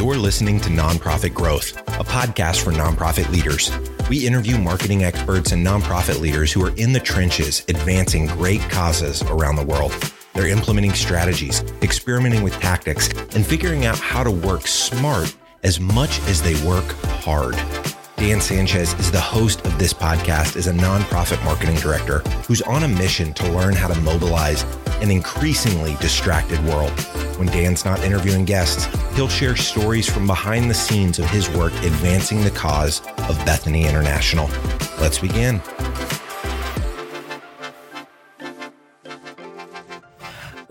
You're listening to Nonprofit Growth, a podcast for nonprofit leaders. We interview marketing experts and nonprofit leaders who are in the trenches advancing great causes around the world. They're implementing strategies, experimenting with tactics, and figuring out how to work smart as much as they work hard. Dan Sanchez is the host of this podcast as a nonprofit marketing director who's on a mission to learn how to mobilize an increasingly distracted world. When Dan's not interviewing guests, he'll share stories from behind the scenes of his work advancing the cause of Bethany International. Let's begin.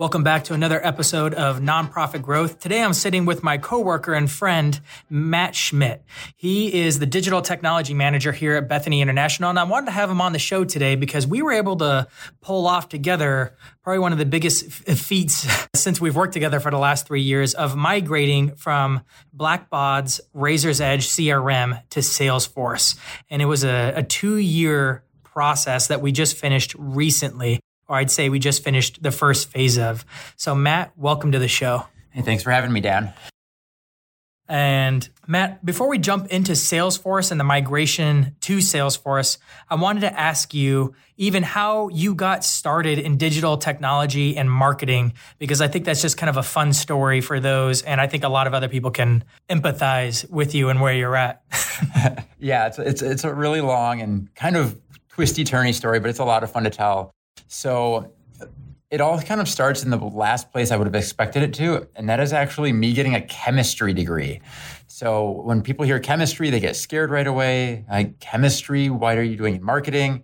Welcome back to another episode of Nonprofit Growth. Today I'm sitting with my coworker and friend, Matt Schmitt. He is the digital technology manager here at Bethany International. And I wanted to have him on the show today because we were able to pull off together probably one of the biggest uh, feats since we've worked together for the last three years of migrating from Blackbaud's Razor's Edge CRM to Salesforce. And it was a, a two year process that we just finished recently or I'd say we just finished the first phase of. So, Matt, welcome to the show. Hey, thanks for having me, Dan. And Matt, before we jump into Salesforce and the migration to Salesforce, I wanted to ask you even how you got started in digital technology and marketing, because I think that's just kind of a fun story for those. And I think a lot of other people can empathize with you and where you're at. yeah, it's, it's, it's a really long and kind of twisty turny story, but it's a lot of fun to tell. So it all kind of starts in the last place I would have expected it to, and that is actually me getting a chemistry degree. So when people hear chemistry, they get scared right away. Like chemistry, why are you doing in marketing?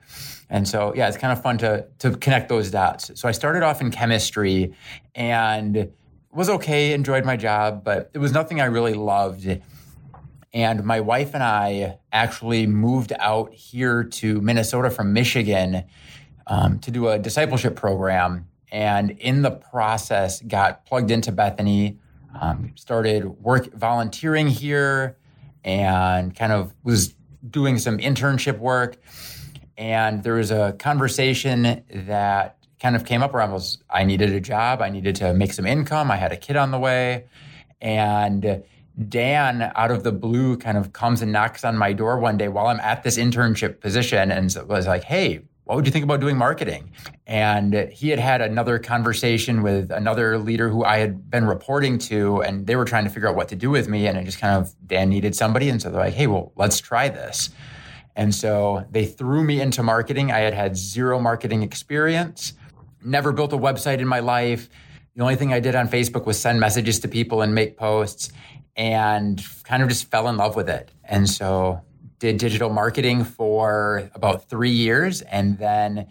And so yeah, it's kind of fun to to connect those dots. So I started off in chemistry and was okay, enjoyed my job, but it was nothing I really loved. And my wife and I actually moved out here to Minnesota from Michigan um, to do a discipleship program. And in the process, got plugged into Bethany, um, started work volunteering here, and kind of was doing some internship work. And there was a conversation that kind of came up around was I needed a job, I needed to make some income, I had a kid on the way, and Dan, out of the blue, kind of comes and knocks on my door one day while I'm at this internship position and was like, Hey, what would you think about doing marketing? And he had had another conversation with another leader who I had been reporting to, and they were trying to figure out what to do with me. And it just kind of, Dan needed somebody. And so they're like, hey, well, let's try this. And so they threw me into marketing. I had had zero marketing experience, never built a website in my life. The only thing I did on Facebook was send messages to people and make posts and kind of just fell in love with it. And so did digital marketing for about three years. And then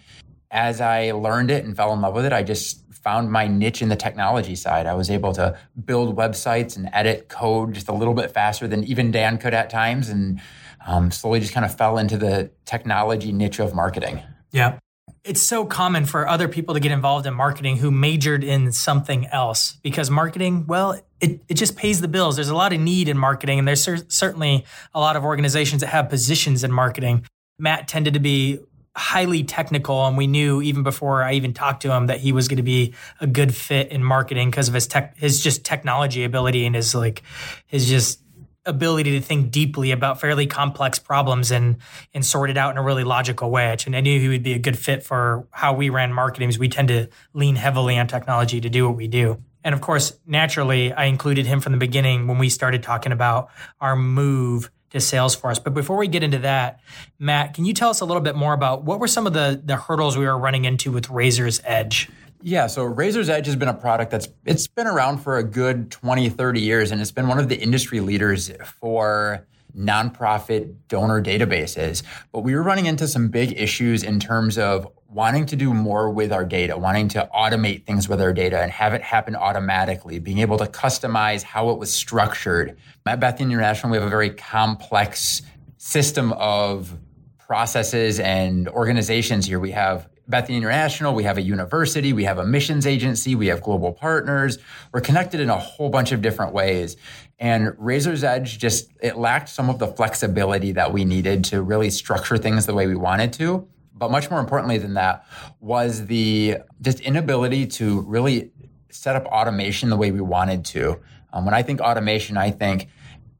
as I learned it and fell in love with it, I just found my niche in the technology side. I was able to build websites and edit code just a little bit faster than even Dan could at times. And um, slowly just kind of fell into the technology niche of marketing. Yeah it's so common for other people to get involved in marketing who majored in something else because marketing, well, it, it just pays the bills. There's a lot of need in marketing, and there's cer- certainly a lot of organizations that have positions in marketing. Matt tended to be highly technical, and we knew even before I even talked to him that he was going to be a good fit in marketing because of his tech, his just technology ability and his like his just ability to think deeply about fairly complex problems and and sort it out in a really logical way. And I knew he would be a good fit for how we ran marketing we tend to lean heavily on technology to do what we do. And of course, naturally, I included him from the beginning when we started talking about our move to Salesforce. But before we get into that, Matt, can you tell us a little bit more about what were some of the the hurdles we were running into with Razor's Edge? Yeah, so Razor's Edge has been a product that's it's been around for a good 20, 30 years and it's been one of the industry leaders for nonprofit donor databases. But we were running into some big issues in terms of wanting to do more with our data, wanting to automate things with our data and have it happen automatically, being able to customize how it was structured. At Bethany International, we have a very complex system of processes and organizations here. We have Bethany International, we have a university, we have a missions agency, we have global partners. We're connected in a whole bunch of different ways. And Razor's Edge just, it lacked some of the flexibility that we needed to really structure things the way we wanted to. But much more importantly than that was the just inability to really set up automation the way we wanted to. Um, when I think automation, I think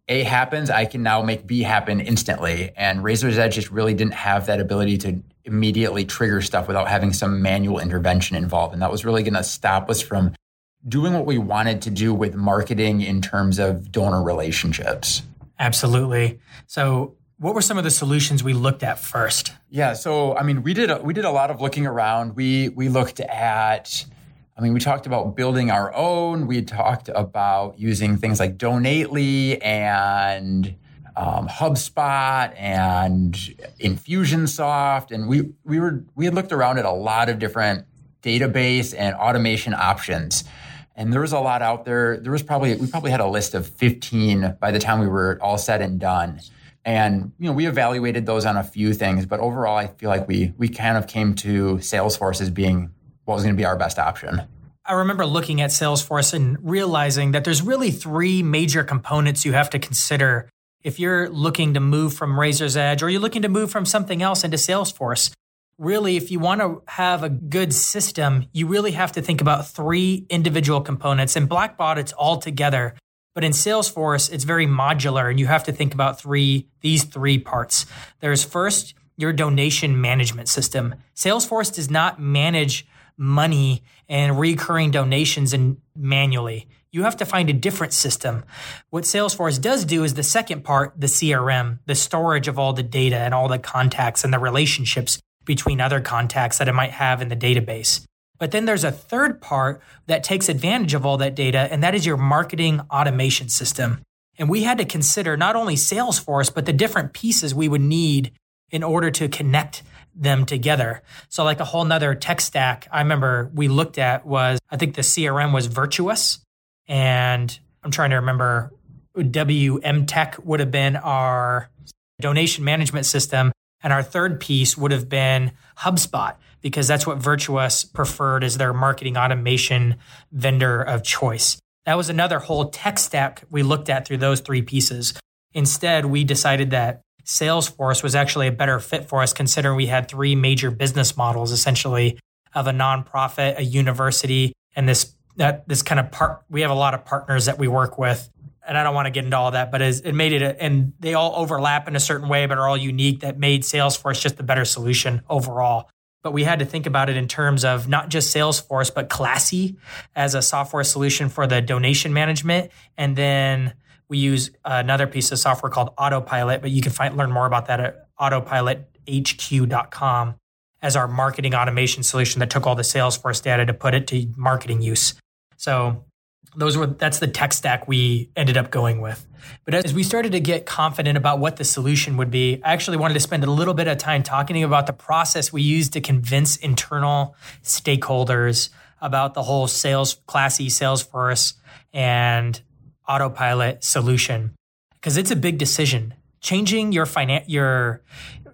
A happens, I can now make B happen instantly. And Razor's Edge just really didn't have that ability to immediately trigger stuff without having some manual intervention involved. And that was really going to stop us from doing what we wanted to do with marketing in terms of donor relationships. Absolutely. So, what were some of the solutions we looked at first? Yeah, so I mean, we did a, we did a lot of looking around. We we looked at I mean, we talked about building our own. We talked about using things like Donately and um, HubSpot and Infusionsoft, and we we were we had looked around at a lot of different database and automation options. And there was a lot out there. There was probably we probably had a list of 15 by the time we were all said and done. And you know, we evaluated those on a few things, but overall I feel like we we kind of came to Salesforce as being what was going to be our best option. I remember looking at Salesforce and realizing that there's really three major components you have to consider if you're looking to move from Razor's Edge or you're looking to move from something else into Salesforce. Really, if you want to have a good system, you really have to think about three individual components. In Blackbaud, it's all together. But in Salesforce, it's very modular and you have to think about three, these three parts. There's first your donation management system. Salesforce does not manage money and recurring donations and manually. You have to find a different system. What Salesforce does do is the second part, the CRM, the storage of all the data and all the contacts and the relationships between other contacts that it might have in the database. But then there's a third part that takes advantage of all that data, and that is your marketing automation system. And we had to consider not only Salesforce, but the different pieces we would need in order to connect them together. So like a whole nother tech stack I remember we looked at was I think the CRM was Virtuous and I'm trying to remember WM Tech would have been our donation management system and our third piece would have been HubSpot because that's what Virtuous preferred as their marketing automation vendor of choice. That was another whole tech stack we looked at through those three pieces. Instead, we decided that Salesforce was actually a better fit for us, considering we had three major business models essentially of a nonprofit, a university, and this that this kind of part. We have a lot of partners that we work with, and I don't want to get into all that, but it made it, a, and they all overlap in a certain way, but are all unique. That made Salesforce just the better solution overall. But we had to think about it in terms of not just Salesforce, but Classy as a software solution for the donation management, and then we use another piece of software called Autopilot, but you can find learn more about that at autopilothq.com as our marketing automation solution that took all the Salesforce data to put it to marketing use. So those were that's the tech stack we ended up going with. But as we started to get confident about what the solution would be, I actually wanted to spend a little bit of time talking about the process we used to convince internal stakeholders about the whole sales classy Salesforce and autopilot solution because it's a big decision. Changing your finan- your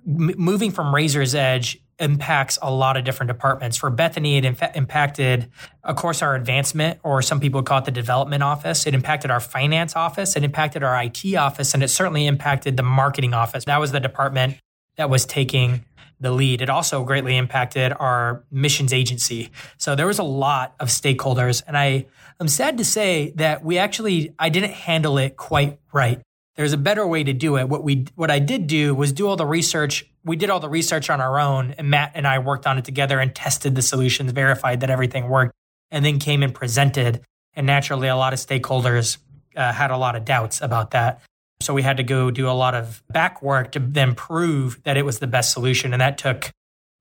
moving from Razor's Edge impacts a lot of different departments. For Bethany, it impacted, of course, our advancement, or some people call it the development office. It impacted our finance office. It impacted our IT office, and it certainly impacted the marketing office. That was the department that was taking the lead. It also greatly impacted our missions agency. So there was a lot of stakeholders, and I am sad to say that we actually I didn't handle it quite right. There's a better way to do it. What we what I did do was do all the research. We did all the research on our own, and Matt and I worked on it together and tested the solutions, verified that everything worked, and then came and presented. And naturally, a lot of stakeholders uh, had a lot of doubts about that. So we had to go do a lot of back work to then prove that it was the best solution. And that took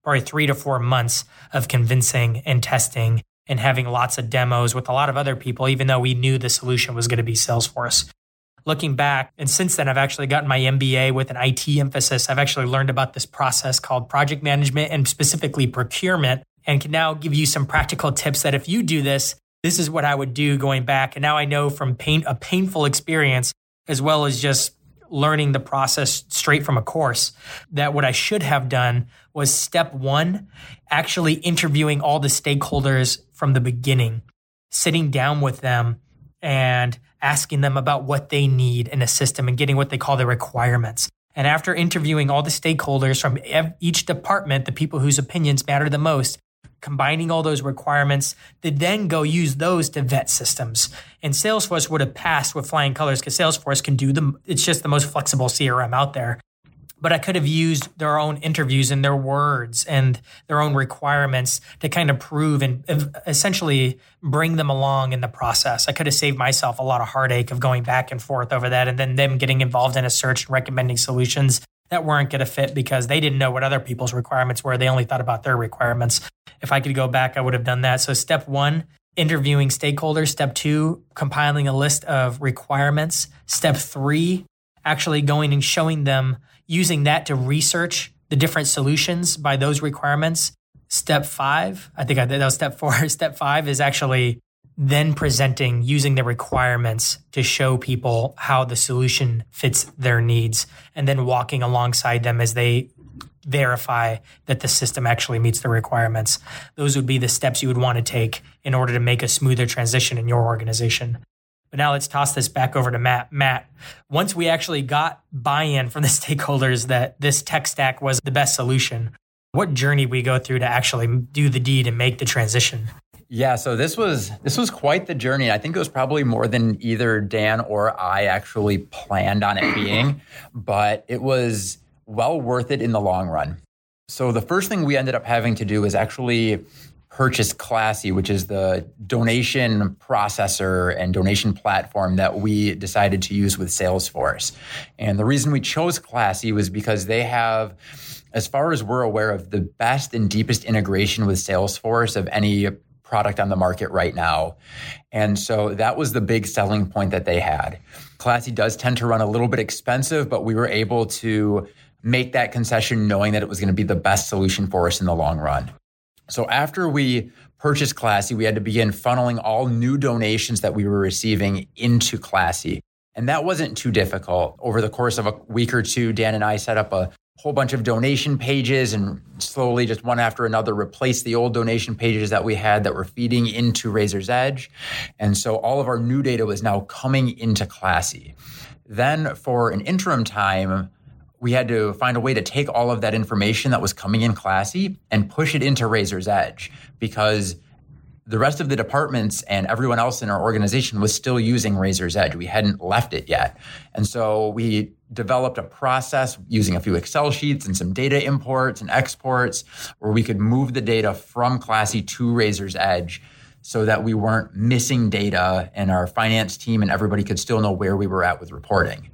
probably three to four months of convincing and testing and having lots of demos with a lot of other people, even though we knew the solution was going to be Salesforce. Looking back, and since then, I've actually gotten my MBA with an IT emphasis. I've actually learned about this process called project management and specifically procurement, and can now give you some practical tips that if you do this, this is what I would do going back. And now I know from pain, a painful experience as well as just learning the process straight from a course that what I should have done was step one, actually interviewing all the stakeholders from the beginning, sitting down with them and asking them about what they need in a system and getting what they call the requirements. And after interviewing all the stakeholders from each department, the people whose opinions matter the most, combining all those requirements to then go use those to vet systems. And Salesforce would have passed with flying colors because Salesforce can do the, It's just the most flexible CRM out there but I could have used their own interviews and their words and their own requirements to kind of prove and essentially bring them along in the process. I could have saved myself a lot of heartache of going back and forth over that and then them getting involved in a search and recommending solutions that weren't going to fit because they didn't know what other people's requirements were. They only thought about their requirements. If I could go back, I would have done that. So, step one, interviewing stakeholders. Step two, compiling a list of requirements. Step three, actually going and showing them using that to research the different solutions by those requirements. Step five, I think I, that was step four. Step five is actually then presenting using the requirements to show people how the solution fits their needs and then walking alongside them as they verify that the system actually meets the requirements. Those would be the steps you would want to take in order to make a smoother transition in your organization. But now let's toss this back over to Matt. Matt, once we actually got buy in from the stakeholders that this tech stack was the best solution, what journey we go through to actually do the deed and make the transition? Yeah, so this was this was quite the journey. I think it was probably more than either Dan or I actually planned on it being, but it was well worth it in the long run. So the first thing we ended up having to do is actually purchased Classy, which is the donation processor and donation platform that we decided to use with Salesforce. And the reason we chose Classy was because they have, as far as we're aware of, the best and deepest integration with Salesforce of any product on the market right now. And so that was the big selling point that they had. Classy does tend to run a little bit expensive, but we were able to make that concession knowing that it was going to be the best solution for us in the long run. So after we purchased Classy, we had to begin funneling all new donations that we were receiving into Classy. And that wasn't too difficult. Over the course of a week or two, Dan and I set up a whole bunch of donation pages and slowly, just one after another, replaced the old donation pages that we had that were feeding into Razor's Edge. And so all of our new data was now coming into Classy. Then, for an interim time, we had to find a way to take all of that information that was coming in Classy and push it into Razor's Edge because the rest of the departments and everyone else in our organization was still using Razor's Edge. We hadn't left it yet. And so we developed a process using a few Excel sheets and some data imports and exports where we could move the data from Classy to Razor's Edge so that we weren't missing data and our finance team and everybody could still know where we were at with reporting.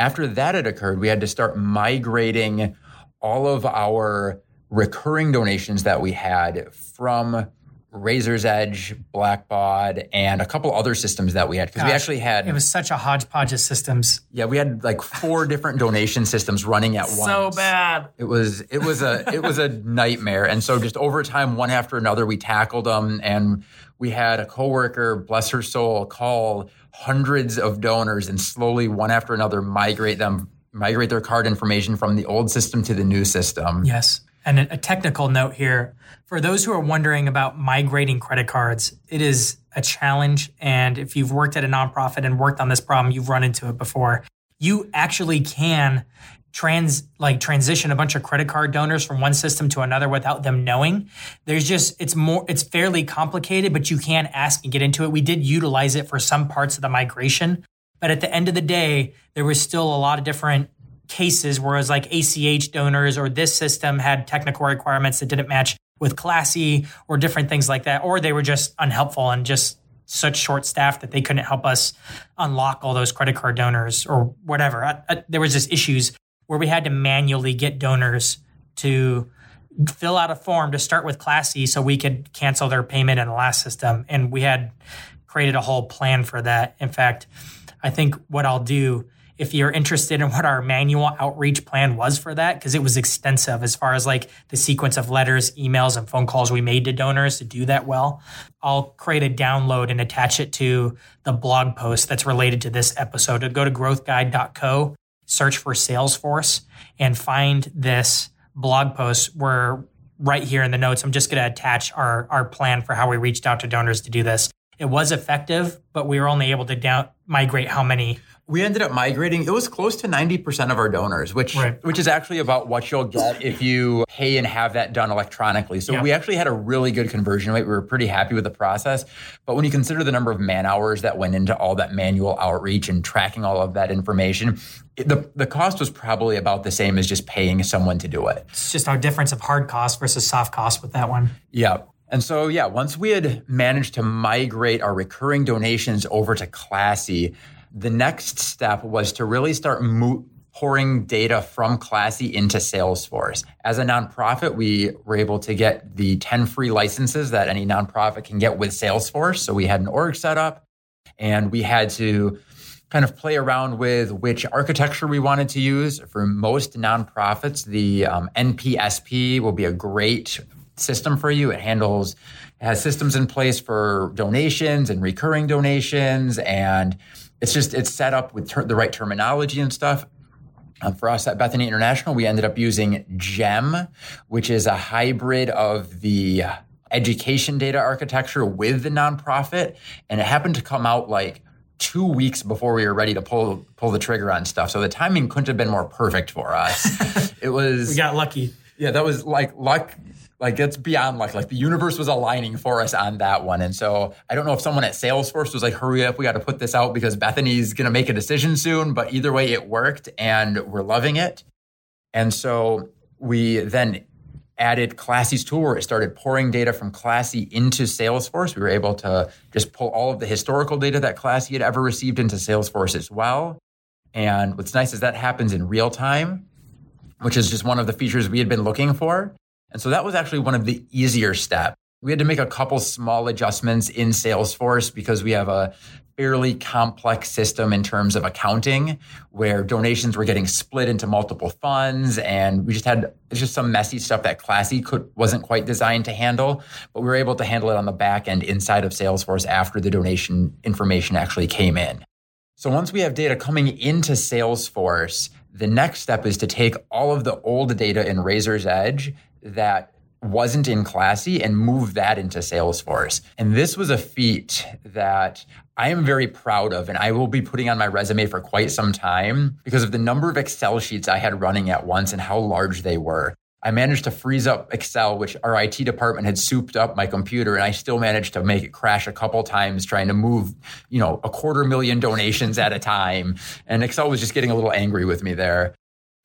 After that had occurred, we had to start migrating all of our recurring donations that we had from Razor's Edge, Blackbaud, and a couple other systems that we had because we actually had. It was such a hodgepodge of systems. Yeah, we had like four different donation systems running at once. So bad. It was it was a it was a nightmare, and so just over time, one after another, we tackled them, and we had a coworker, bless her soul, call hundreds of donors and slowly one after another migrate them migrate their card information from the old system to the new system. Yes. And a technical note here for those who are wondering about migrating credit cards, it is a challenge. And if you've worked at a nonprofit and worked on this problem, you've run into it before. You actually can trans like transition a bunch of credit card donors from one system to another without them knowing there's just it's more it's fairly complicated but you can ask and get into it we did utilize it for some parts of the migration but at the end of the day there was still a lot of different cases whereas like ach donors or this system had technical requirements that didn't match with classy or different things like that or they were just unhelpful and just such short staff that they couldn't help us unlock all those credit card donors or whatever. I, I, there was just issues where we had to manually get donors to fill out a form to start with Classy so we could cancel their payment in the last system. And we had created a whole plan for that. In fact, I think what I'll do if you're interested in what our manual outreach plan was for that, because it was extensive as far as like the sequence of letters, emails, and phone calls we made to donors to do that well, I'll create a download and attach it to the blog post that's related to this episode. Go to growthguide.co search for Salesforce and find this blog post where right here in the notes, I'm just going to attach our, our plan for how we reached out to donors to do this. it was effective, but we were only able to down migrate how many we ended up migrating. It was close to 90% of our donors, which right. which is actually about what you'll get if you pay and have that done electronically. So yeah. we actually had a really good conversion rate. We were pretty happy with the process. But when you consider the number of man hours that went into all that manual outreach and tracking all of that information, it, the the cost was probably about the same as just paying someone to do it. It's just our difference of hard cost versus soft cost with that one. Yeah. And so, yeah, once we had managed to migrate our recurring donations over to Classy, the next step was to really start mo- pouring data from Classy into Salesforce. As a nonprofit, we were able to get the 10 free licenses that any nonprofit can get with Salesforce. So we had an org set up and we had to kind of play around with which architecture we wanted to use. For most nonprofits, the um, NPSP will be a great system for you. It handles, has systems in place for donations and recurring donations and it's just it's set up with ter- the right terminology and stuff. Um, for us at Bethany International, we ended up using GEM, which is a hybrid of the education data architecture with the nonprofit, and it happened to come out like two weeks before we were ready to pull pull the trigger on stuff. So the timing couldn't have been more perfect for us. it was we got lucky. Yeah, that was like luck like it's beyond like like the universe was aligning for us on that one. And so I don't know if someone at Salesforce was like, hurry up, we got to put this out because Bethany's gonna make a decision soon. But either way, it worked and we're loving it. And so we then added Classy's tool where it started pouring data from Classy into Salesforce. We were able to just pull all of the historical data that Classy had ever received into Salesforce as well. And what's nice is that happens in real time, which is just one of the features we had been looking for. And so that was actually one of the easier steps. We had to make a couple small adjustments in Salesforce because we have a fairly complex system in terms of accounting where donations were getting split into multiple funds and we just had just some messy stuff that classy could wasn't quite designed to handle but we were able to handle it on the back end inside of salesforce after the donation information actually came in so once we have data coming into salesforce the next step is to take all of the old data in razor's edge that wasn't in Classy and move that into Salesforce. And this was a feat that I am very proud of and I will be putting on my resume for quite some time because of the number of Excel sheets I had running at once and how large they were. I managed to freeze up Excel, which our IT department had souped up my computer, and I still managed to make it crash a couple times trying to move, you know, a quarter million donations at a time. And Excel was just getting a little angry with me there.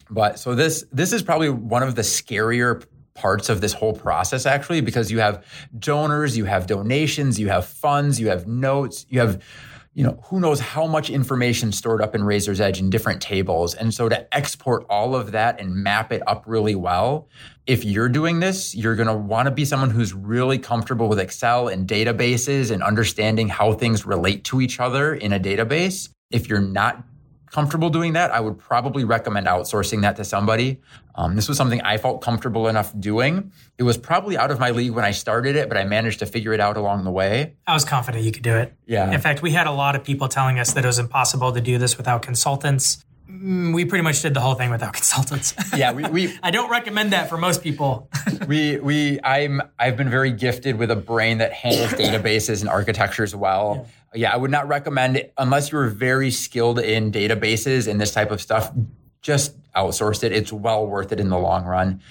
But so this this is probably one of the scarier parts of this whole process actually because you have donors, you have donations, you have funds, you have notes, you have you know, who knows how much information stored up in Razor's Edge in different tables. And so to export all of that and map it up really well, if you're doing this, you're going to want to be someone who's really comfortable with Excel and databases and understanding how things relate to each other in a database. If you're not comfortable doing that, I would probably recommend outsourcing that to somebody. Um, this was something I felt comfortable enough doing. It was probably out of my league when I started it, but I managed to figure it out along the way. I was confident you could do it. Yeah. In fact, we had a lot of people telling us that it was impossible to do this without consultants. Mm, we pretty much did the whole thing without consultants. Yeah, we, we I don't recommend that for most people. we we I'm I've been very gifted with a brain that handles databases and architectures well. Yeah yeah, I would not recommend it unless you're very skilled in databases and this type of stuff. Just outsource it. It's well worth it in the long run.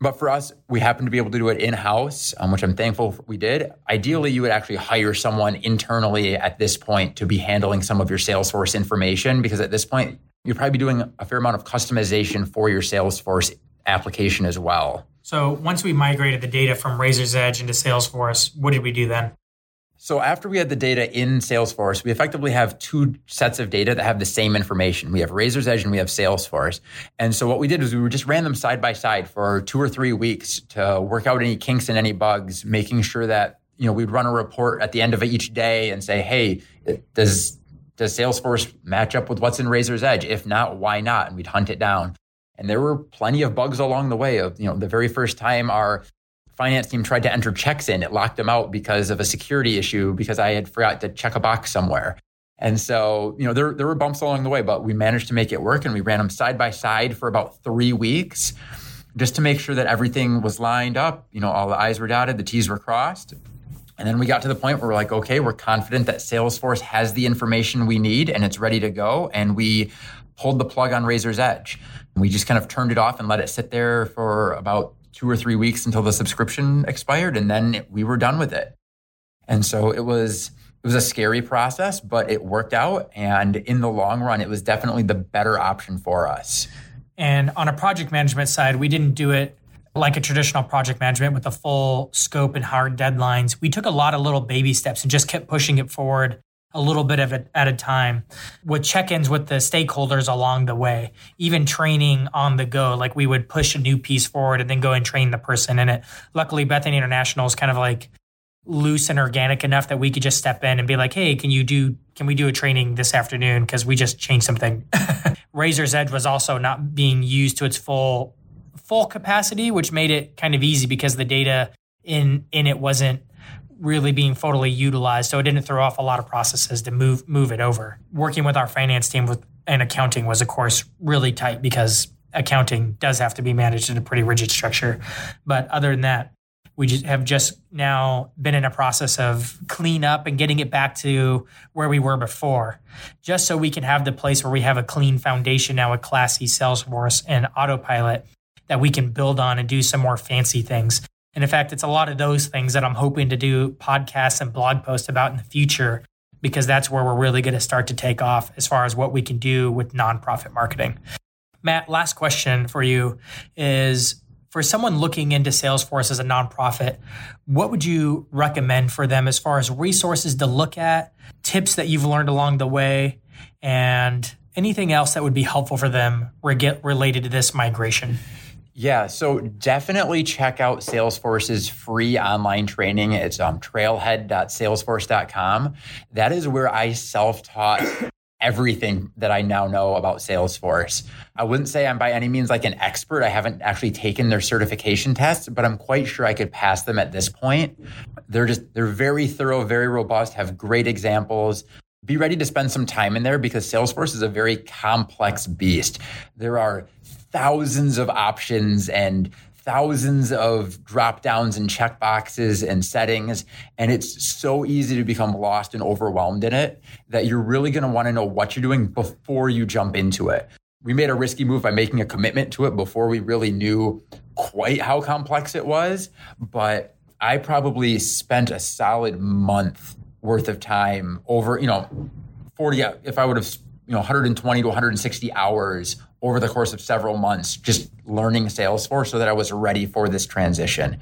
But for us, we happen to be able to do it in house, um, which I'm thankful we did. Ideally, you would actually hire someone internally at this point to be handling some of your Salesforce information because at this point, you'd probably be doing a fair amount of customization for your Salesforce application as well. So once we migrated the data from Razor's Edge into Salesforce, what did we do then? So after we had the data in Salesforce, we effectively have two sets of data that have the same information. We have Razor's Edge and we have Salesforce. And so what we did was we just ran them side by side for two or three weeks to work out any kinks and any bugs, making sure that, you know, we'd run a report at the end of each day and say, hey, does does Salesforce match up with what's in Razor's Edge? If not, why not? And we'd hunt it down. And there were plenty of bugs along the way of, you know, the very first time our finance team tried to enter checks in. It locked them out because of a security issue because I had forgot to check a box somewhere. And so, you know, there, there were bumps along the way, but we managed to make it work and we ran them side by side for about three weeks just to make sure that everything was lined up. You know, all the I's were dotted, the T's were crossed. And then we got to the point where we're like, okay, we're confident that Salesforce has the information we need and it's ready to go. And we pulled the plug on Razor's Edge. We just kind of turned it off and let it sit there for about two or three weeks until the subscription expired. And then we were done with it. And so it was it was a scary process, but it worked out. And in the long run, it was definitely the better option for us. And on a project management side, we didn't do it like a traditional project management with a full scope and hard deadlines. We took a lot of little baby steps and just kept pushing it forward a little bit of it at a time with check-ins with the stakeholders along the way even training on the go like we would push a new piece forward and then go and train the person in it luckily bethany international is kind of like loose and organic enough that we could just step in and be like, hey, can you do can we do a training this afternoon? Because we just changed something. Razor's Edge was also not being used to its full full capacity, which made it kind of easy because the data in in it wasn't really being fully utilized. So it didn't throw off a lot of processes to move move it over. Working with our finance team with and accounting was of course really tight because accounting does have to be managed in a pretty rigid structure. But other than that, we just have just now been in a process of clean up and getting it back to where we were before, just so we can have the place where we have a clean foundation now with classy Salesforce and autopilot that we can build on and do some more fancy things. And in fact, it's a lot of those things that I'm hoping to do podcasts and blog posts about in the future, because that's where we're really going to start to take off as far as what we can do with nonprofit marketing. Matt, last question for you is for someone looking into Salesforce as a nonprofit, what would you recommend for them as far as resources to look at, tips that you've learned along the way, and anything else that would be helpful for them related to this migration? Yeah, so definitely check out Salesforce's free online training. It's um, trailhead.salesforce.com. That is where I self taught everything that I now know about Salesforce. I wouldn't say I'm by any means like an expert. I haven't actually taken their certification tests, but I'm quite sure I could pass them at this point. They're just they're very thorough, very robust, have great examples. Be ready to spend some time in there because Salesforce is a very complex beast. There are thousands of options and thousands of drop downs and check boxes and settings. And it's so easy to become lost and overwhelmed in it that you're really going to want to know what you're doing before you jump into it. We made a risky move by making a commitment to it before we really knew quite how complex it was. But I probably spent a solid month worth of time over, you know, 40, if I would have, you know, 120 to 160 hours over the course of several months just learning Salesforce so that I was ready for this transition.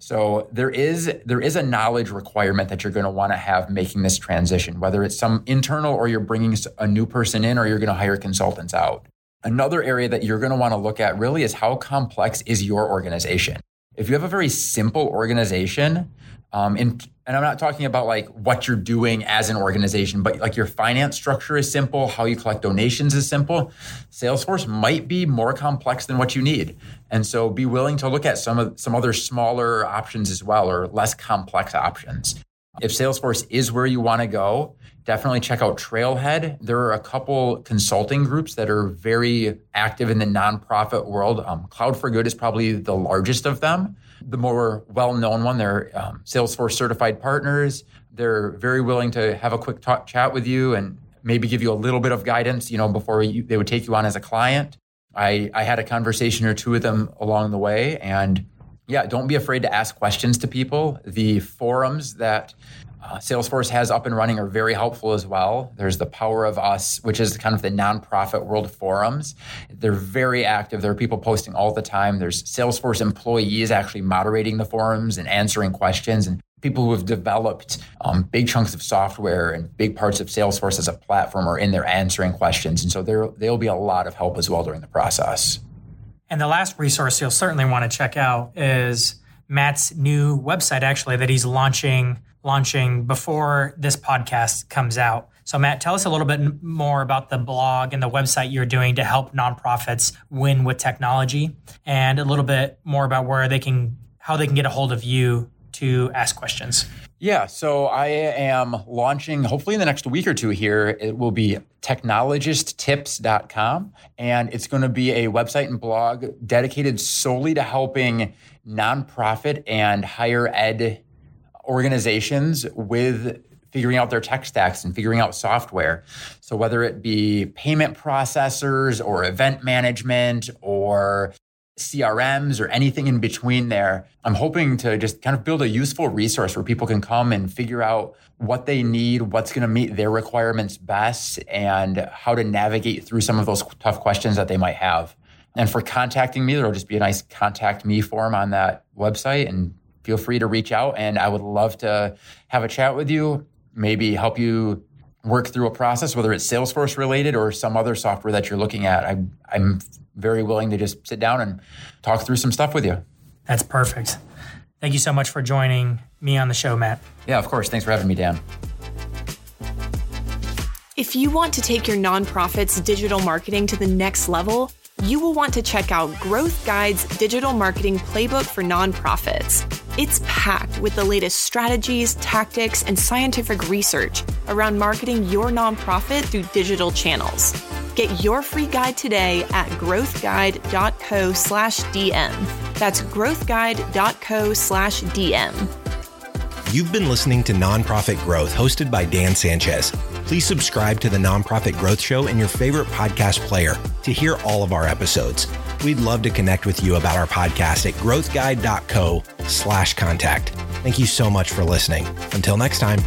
So there is there is a knowledge requirement that you're going to want to have making this transition, whether it's some internal or you're bringing a new person in or you're going to hire consultants out. Another area that you're going to want to look at really is how complex is your organization. If you have a very simple organization, um, and, and I'm not talking about like what you're doing as an organization, but like your finance structure is simple, how you collect donations is simple. Salesforce might be more complex than what you need. And so be willing to look at some of some other smaller options as well or less complex options. If Salesforce is where you want to go, definitely check out Trailhead. There are a couple consulting groups that are very active in the nonprofit world. Um, Cloud for Good is probably the largest of them the more well-known one. They're um, Salesforce certified partners. They're very willing to have a quick talk, chat with you and maybe give you a little bit of guidance, you know, before you, they would take you on as a client. I, I had a conversation or two with them along the way, and yeah, don't be afraid to ask questions to people. The forums that uh, Salesforce has up and running are very helpful as well. There's the Power of Us, which is kind of the nonprofit world forums. They're very active. There are people posting all the time. There's Salesforce employees actually moderating the forums and answering questions, and people who have developed um, big chunks of software and big parts of Salesforce as a platform are in there answering questions. And so there there'll be a lot of help as well during the process. And the last resource you'll certainly want to check out is Matt's new website, actually, that he's launching launching before this podcast comes out. So, Matt, tell us a little bit more about the blog and the website you're doing to help nonprofits win with technology, and a little bit more about where they can, how they can get a hold of you to ask questions. Yeah, so I am launching hopefully in the next week or two here. It will be technologisttips.com and it's going to be a website and blog dedicated solely to helping nonprofit and higher ed organizations with figuring out their tech stacks and figuring out software. So whether it be payment processors or event management or CRMs or anything in between there. I'm hoping to just kind of build a useful resource where people can come and figure out what they need, what's going to meet their requirements best, and how to navigate through some of those tough questions that they might have. And for contacting me, there'll just be a nice contact me form on that website and feel free to reach out. And I would love to have a chat with you, maybe help you work through a process, whether it's Salesforce related or some other software that you're looking at. I, I'm very willing to just sit down and talk through some stuff with you. That's perfect. Thank you so much for joining me on the show, Matt. Yeah, of course. Thanks for having me, Dan. If you want to take your nonprofit's digital marketing to the next level, you will want to check out Growth Guide's digital marketing playbook for nonprofits. It's packed with the latest strategies, tactics, and scientific research around marketing your nonprofit through digital channels. Get your free guide today at growthguide.co slash DM. That's growthguide.co slash DM. You've been listening to Nonprofit Growth, hosted by Dan Sanchez. Please subscribe to the Nonprofit Growth Show in your favorite podcast player to hear all of our episodes. We'd love to connect with you about our podcast at growthguide.co slash contact. Thank you so much for listening. Until next time.